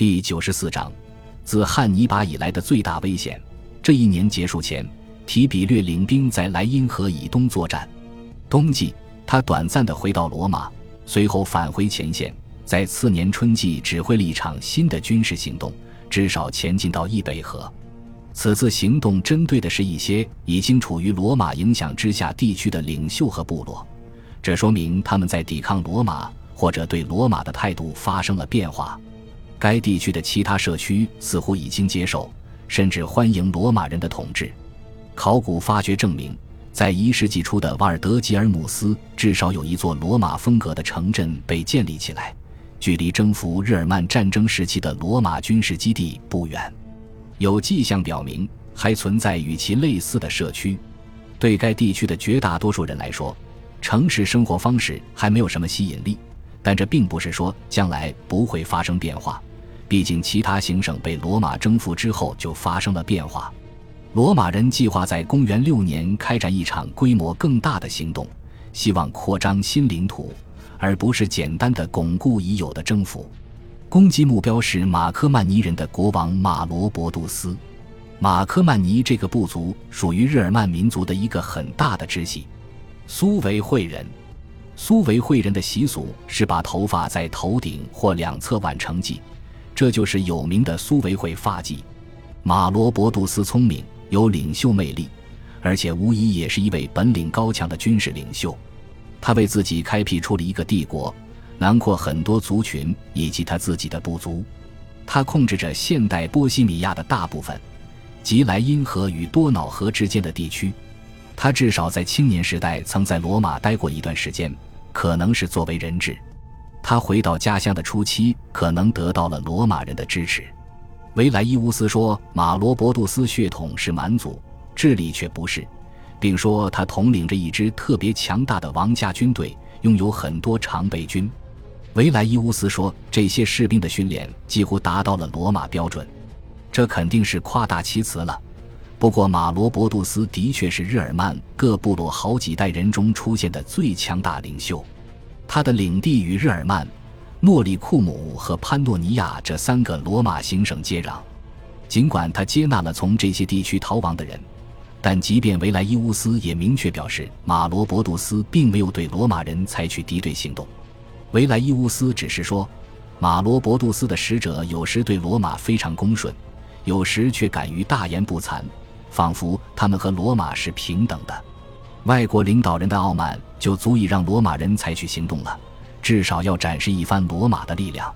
第九十四章，自汉尼拔以来的最大危险。这一年结束前，提比略领兵在莱茵河以东作战。冬季，他短暂的回到罗马，随后返回前线，在次年春季指挥了一场新的军事行动，至少前进到易北河。此次行动针对的是一些已经处于罗马影响之下地区的领袖和部落，这说明他们在抵抗罗马或者对罗马的态度发生了变化。该地区的其他社区似乎已经接受，甚至欢迎罗马人的统治。考古发掘证明，在一世纪初的瓦尔德吉尔姆斯，至少有一座罗马风格的城镇被建立起来，距离征服日耳曼战争时期的罗马军事基地不远。有迹象表明，还存在与其类似的社区。对该地区的绝大多数人来说，城市生活方式还没有什么吸引力。但这并不是说将来不会发生变化，毕竟其他行省被罗马征服之后就发生了变化。罗马人计划在公元六年开展一场规模更大的行动，希望扩张新领土，而不是简单的巩固已有的征服。攻击目标是马科曼尼人的国王马罗博杜斯。马科曼尼这个部族属于日耳曼民族的一个很大的支系。苏维会人，苏维会人的习俗是把头发在头顶或两侧挽成髻，这就是有名的苏维会发迹。马罗博杜斯聪明，有领袖魅力，而且无疑也是一位本领高强的军事领袖。他为自己开辟出了一个帝国。囊括很多族群以及他自己的部族，他控制着现代波西米亚的大部分，及莱茵河与多瑙河之间的地区。他至少在青年时代曾在罗马待过一段时间，可能是作为人质。他回到家乡的初期，可能得到了罗马人的支持。维莱伊乌斯说，马罗伯杜斯血统是蛮族，智力却不是，并说他统领着一支特别强大的王家军队，拥有很多常备军。维莱伊乌斯说：“这些士兵的训练几乎达到了罗马标准，这肯定是夸大其词了。不过，马罗伯杜斯的确是日耳曼各部落好几代人中出现的最强大领袖。他的领地与日耳曼、诺里库姆和潘诺尼亚这三个罗马行省接壤。尽管他接纳了从这些地区逃亡的人，但即便维莱伊乌斯也明确表示，马罗博杜斯并没有对罗马人采取敌对行动。”维莱伊乌斯只是说，马罗博杜斯的使者有时对罗马非常恭顺，有时却敢于大言不惭，仿佛他们和罗马是平等的。外国领导人的傲慢就足以让罗马人采取行动了，至少要展示一番罗马的力量。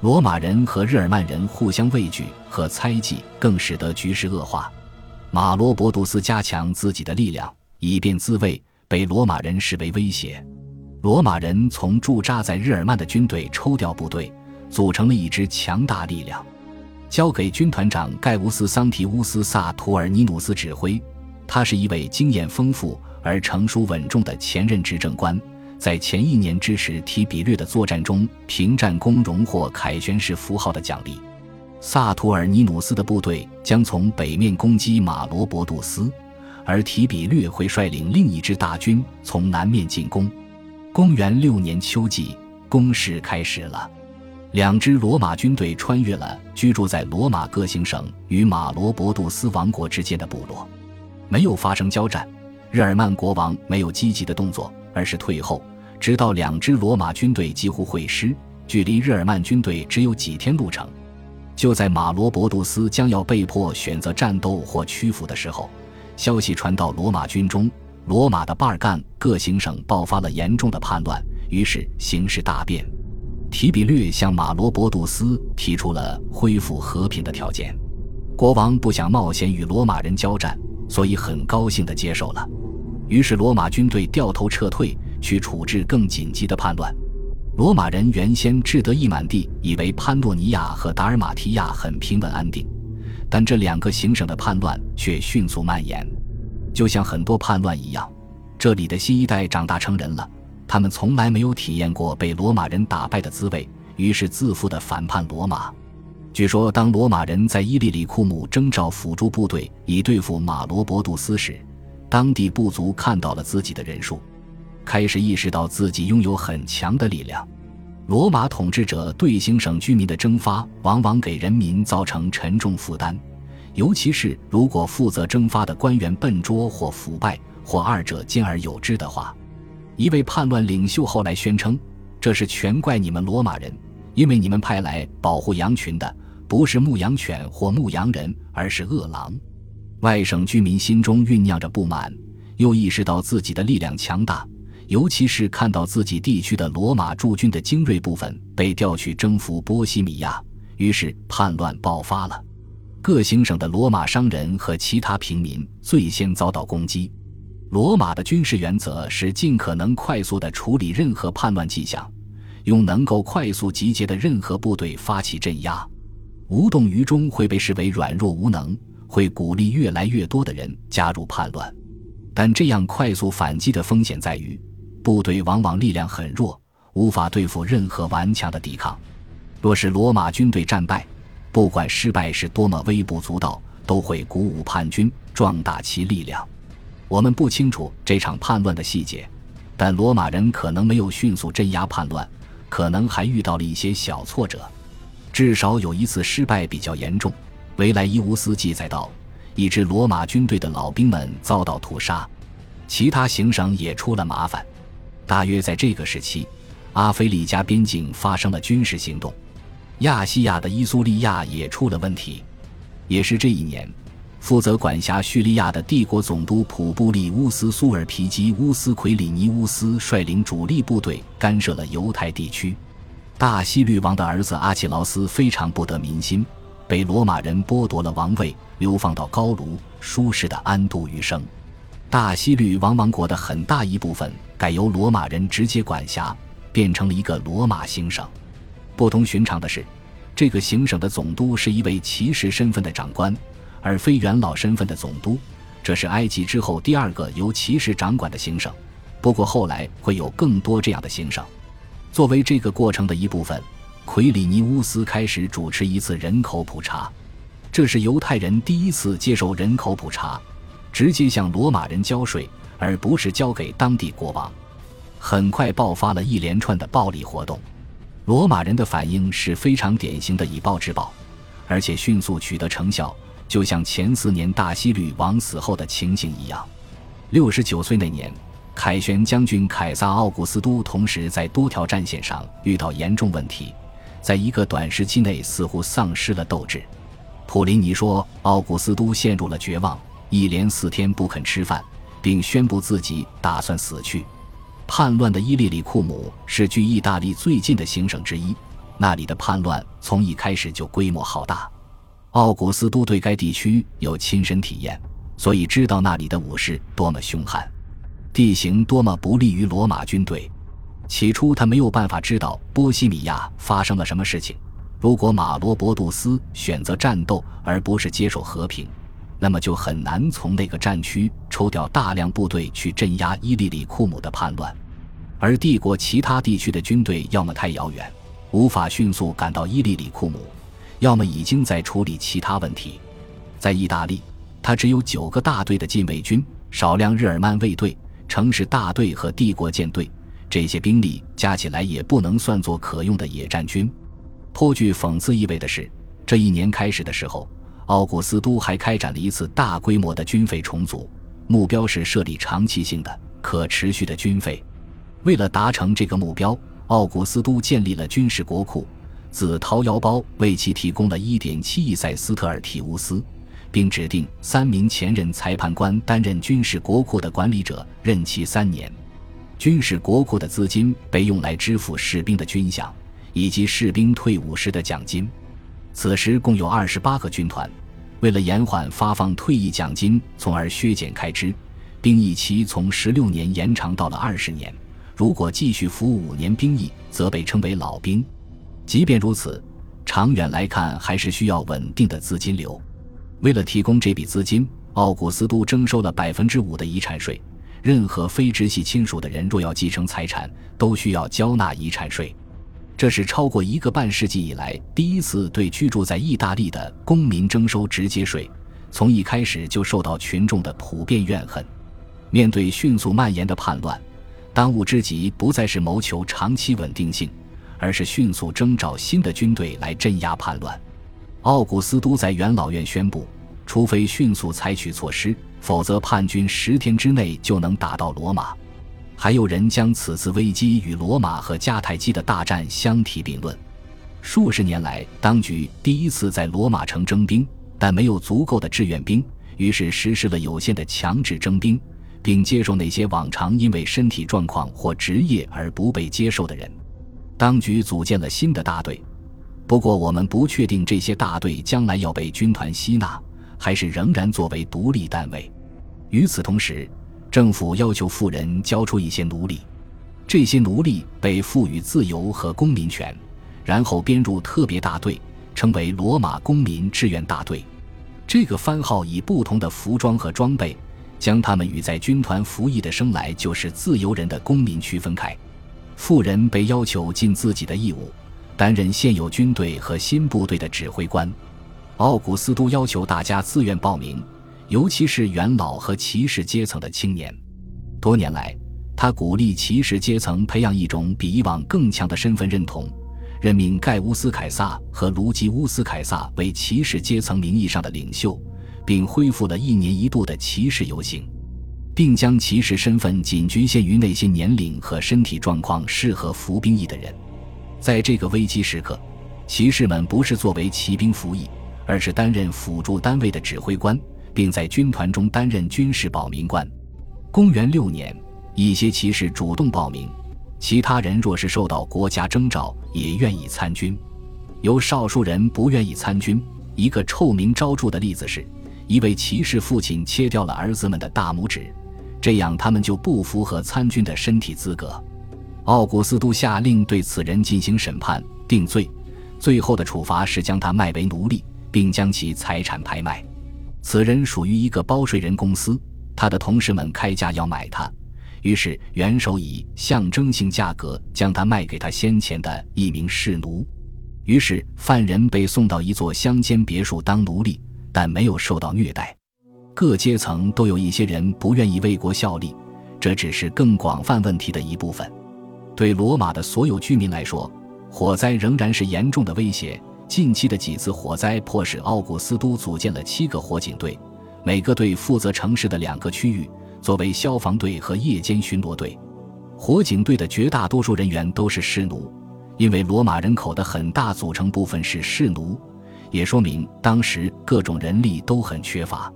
罗马人和日耳曼人互相畏惧和猜忌，更使得局势恶化。马罗博杜斯加强自己的力量，以便自卫，被罗马人视为威胁。罗马人从驻扎在日耳曼的军队抽调部队，组成了一支强大力量，交给军团长盖乌斯·桑提乌斯·萨图尔尼努斯指挥。他是一位经验丰富而成熟稳重的前任执政官，在前一年支持提比略的作战中凭战功荣获凯旋式符号的奖励。萨图尔尼努斯的部队将从北面攻击马罗伯杜斯，而提比略会率领另一支大军从南面进攻。公元六年秋季，攻势开始了。两支罗马军队穿越了居住在罗马各行省与马罗伯杜斯王国之间的部落，没有发生交战。日耳曼国王没有积极的动作，而是退后，直到两支罗马军队几乎会师，距离日耳曼军队只有几天路程。就在马罗伯杜斯将要被迫选择战斗或屈服的时候，消息传到罗马军中。罗马的巴尔干各行省爆发了严重的叛乱，于是形势大变。提比略向马罗伯杜斯提出了恢复和平的条件。国王不想冒险与罗马人交战，所以很高兴地接受了。于是罗马军队掉头撤退，去处置更紧急的叛乱。罗马人原先志得意满地以为潘诺尼亚和达尔马提亚很平稳安定，但这两个行省的叛乱却迅速蔓延。就像很多叛乱一样，这里的新一代长大成人了，他们从来没有体验过被罗马人打败的滋味，于是自负的反叛罗马。据说，当罗马人在伊利里库姆征召辅助部队以对付马罗伯杜斯时，当地部族看到了自己的人数，开始意识到自己拥有很强的力量。罗马统治者对行省居民的征发，往往给人民造成沉重负担，尤其是如果负责征发的官员笨拙或腐败，或二者兼而有之的话。一位叛乱领袖后来宣称：“这是全怪你们罗马人，因为你们派来保护羊群的不是牧羊犬或牧羊人，而是恶狼。”外省居民心中酝酿着不满，又意识到自己的力量强大。尤其是看到自己地区的罗马驻军的精锐部分被调去征服波西米亚，于是叛乱爆发了。各行省的罗马商人和其他平民最先遭到攻击。罗马的军事原则是尽可能快速地处理任何叛乱迹象，用能够快速集结的任何部队发起镇压。无动于衷会被视为软弱无能，会鼓励越来越多的人加入叛乱。但这样快速反击的风险在于。部队往往力量很弱，无法对付任何顽强的抵抗。若是罗马军队战败，不管失败是多么微不足道，都会鼓舞叛军，壮大其力量。我们不清楚这场叛乱的细节，但罗马人可能没有迅速镇压叛乱，可能还遇到了一些小挫折。至少有一次失败比较严重。维莱伊乌斯记载道，一支罗马军队的老兵们遭到屠杀，其他行省也出了麻烦。大约在这个时期，阿非利加边境发生了军事行动，亚细亚的伊苏利亚也出了问题。也是这一年，负责管辖叙利亚的帝国总督普布利乌斯·苏尔皮基乌斯·奎里尼乌斯率领主力部队干涉了犹太地区。大西律王的儿子阿契劳斯非常不得民心，被罗马人剥夺了王位，流放到高卢，舒适的安度余生。大西律王王国的很大一部分改由罗马人直接管辖，变成了一个罗马行省。不同寻常的是，这个行省的总督是一位骑士身份的长官，而非元老身份的总督。这是埃及之后第二个由骑士掌管的行省。不过后来会有更多这样的行省。作为这个过程的一部分，奎里尼乌斯开始主持一次人口普查，这是犹太人第一次接受人口普查。直接向罗马人交税，而不是交给当地国王。很快爆发了一连串的暴力活动，罗马人的反应是非常典型的以暴制暴，而且迅速取得成效，就像前四年大希律王死后的情形一样。六十九岁那年，凯旋将军凯撒·奥古斯都同时在多条战线上遇到严重问题，在一个短时期内似乎丧失了斗志。普林尼说，奥古斯都陷入了绝望。一连四天不肯吃饭，并宣布自己打算死去。叛乱的伊利里库姆是距意大利最近的行省之一，那里的叛乱从一开始就规模浩大。奥古斯都对该地区有亲身体验，所以知道那里的武士多么凶悍，地形多么不利于罗马军队。起初他没有办法知道波西米亚发生了什么事情。如果马罗博杜斯选择战斗而不是接受和平。那么就很难从那个战区抽调大量部队去镇压伊利里库姆的叛乱，而帝国其他地区的军队要么太遥远，无法迅速赶到伊利里库姆，要么已经在处理其他问题。在意大利，他只有九个大队的禁卫军、少量日耳曼卫队、城市大队和帝国舰队，这些兵力加起来也不能算作可用的野战军。颇具讽刺意味的是，这一年开始的时候。奥古斯都还开展了一次大规模的军费重组，目标是设立长期性的、可持续的军费。为了达成这个目标，奥古斯都建立了军事国库，自掏腰包为其提供了一点七亿塞斯特尔提乌斯，并指定三名前任裁判官担任军事国库的管理者，任期三年。军事国库的资金被用来支付士兵的军饷，以及士兵退伍时的奖金。此时共有二十八个军团，为了延缓发放退役奖金，从而削减开支，兵役期从十六年延长到了二十年。如果继续服务五年兵役，则被称为老兵。即便如此，长远来看还是需要稳定的资金流。为了提供这笔资金，奥古斯都征收了百分之五的遗产税。任何非直系亲属的人若要继承财产，都需要交纳遗产税。这是超过一个半世纪以来第一次对居住在意大利的公民征收直接税，从一开始就受到群众的普遍怨恨。面对迅速蔓延的叛乱，当务之急不再是谋求长期稳定性，而是迅速征召新的军队来镇压叛乱。奥古斯都在元老院宣布，除非迅速采取措施，否则叛军十天之内就能打到罗马。还有人将此次危机与罗马和迦太基的大战相提并论。数十年来，当局第一次在罗马城征兵，但没有足够的志愿兵，于是实施了有限的强制征兵，并接受那些往常因为身体状况或职业而不被接受的人。当局组建了新的大队。不过，我们不确定这些大队将来要被军团吸纳，还是仍然作为独立单位。与此同时，政府要求富人交出一些奴隶，这些奴隶被赋予自由和公民权，然后编入特别大队，称为罗马公民志愿大队。这个番号以不同的服装和装备，将他们与在军团服役的生来就是自由人的公民区分开。富人被要求尽自己的义务。担任现有军队和新部队的指挥官，奥古斯都要求大家自愿报名，尤其是元老和骑士阶层的青年。多年来，他鼓励骑士阶层培养一种比以往更强的身份认同，任命盖乌斯·凯撒和卢基乌斯·凯撒为骑士阶层名义上的领袖，并恢复了一年一度的骑士游行，并将骑士身份仅局限于那些年龄和身体状况适合服兵役的人。在这个危机时刻，骑士们不是作为骑兵服役，而是担任辅助单位的指挥官，并在军团中担任军事保民官。公元六年，一些骑士主动报名，其他人若是受到国家征召，也愿意参军。有少数人不愿意参军。一个臭名昭著的例子是，一位骑士父亲切掉了儿子们的大拇指，这样他们就不符合参军的身体资格。奥古斯都下令对此人进行审判、定罪，最后的处罚是将他卖为奴隶，并将其财产拍卖。此人属于一个包税人公司，他的同事们开价要买他，于是元首以象征性价格将他卖给他先前的一名士奴。于是犯人被送到一座乡间别墅当奴隶，但没有受到虐待。各阶层都有一些人不愿意为国效力，这只是更广泛问题的一部分。对罗马的所有居民来说，火灾仍然是严重的威胁。近期的几次火灾迫使奥古斯都组建了七个火警队，每个队负责城市的两个区域，作为消防队和夜间巡逻队。火警队的绝大多数人员都是士奴，因为罗马人口的很大组成部分是士奴，也说明当时各种人力都很缺乏。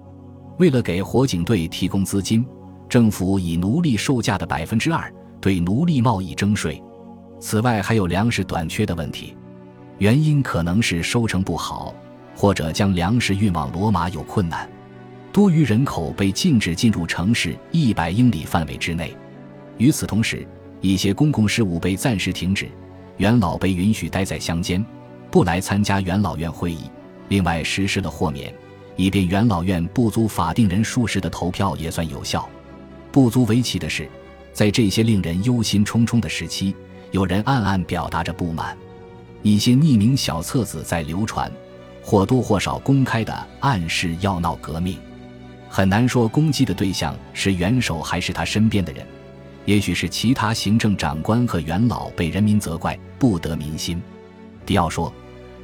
为了给火警队提供资金，政府以奴隶售价的百分之二。对奴隶贸易征税，此外还有粮食短缺的问题，原因可能是收成不好，或者将粮食运往罗马有困难。多余人口被禁止进入城市一百英里范围之内。与此同时，一些公共事务被暂时停止，元老被允许待在乡间，不来参加元老院会议。另外，实施了豁免，以便元老院不足法定人数时的投票也算有效。不足为奇的是。在这些令人忧心忡忡的时期，有人暗暗表达着不满，一些匿名小册子在流传，或多或少公开的暗示要闹革命。很难说攻击的对象是元首还是他身边的人，也许是其他行政长官和元老被人民责怪不得民心。迪奥说，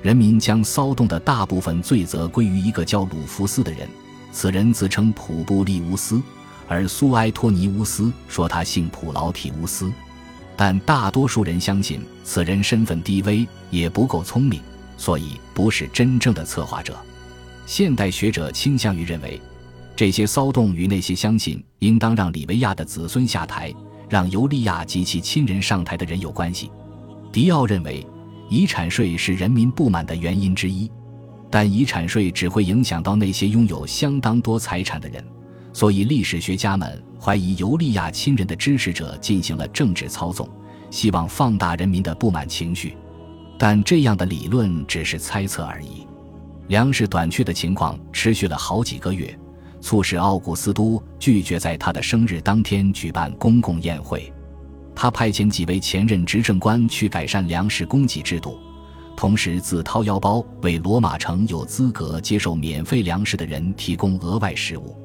人民将骚动的大部分罪责归于一个叫鲁弗斯的人，此人自称普布利乌斯。而苏埃托尼乌斯说他姓普劳提乌斯，但大多数人相信此人身份低微，也不够聪明，所以不是真正的策划者。现代学者倾向于认为，这些骚动与那些相信应当让里维亚的子孙下台、让尤利娅及其亲人上台的人有关系。迪奥认为，遗产税是人民不满的原因之一，但遗产税只会影响到那些拥有相当多财产的人。所以，历史学家们怀疑尤利娅亲人的支持者进行了政治操纵，希望放大人民的不满情绪。但这样的理论只是猜测而已。粮食短缺的情况持续了好几个月，促使奥古斯都拒绝在他的生日当天举办公共宴会。他派遣几位前任执政官去改善粮食供给制度，同时自掏腰包为罗马城有资格接受免费粮食的人提供额外食物。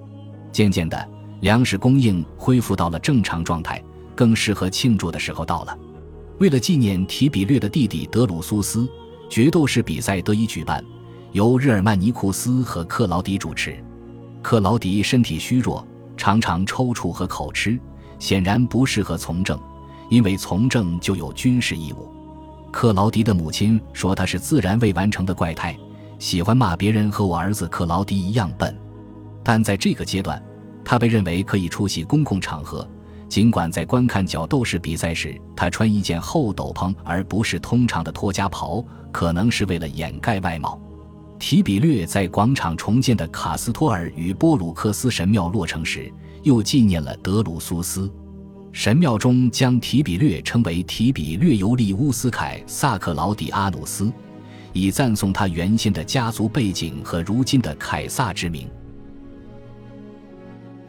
渐渐的，粮食供应恢复到了正常状态，更适合庆祝的时候到了。为了纪念提比略的弟弟德鲁苏斯，决斗士比赛得以举办，由日耳曼尼库斯和克劳迪主持。克劳迪身体虚弱，常常抽搐和口吃，显然不适合从政，因为从政就有军事义务。克劳迪的母亲说他是自然未完成的怪胎，喜欢骂别人和我儿子克劳迪一样笨。但在这个阶段，他被认为可以出席公共场合。尽管在观看角斗士比赛时，他穿一件厚斗篷而不是通常的托家袍，可能是为了掩盖外貌。提比略在广场重建的卡斯托尔与波鲁克斯神庙落成时，又纪念了德鲁苏斯。神庙中将提比略称为提比略尤利乌斯凯萨克劳迪阿努斯，以赞颂他原先的家族背景和如今的凯撒之名。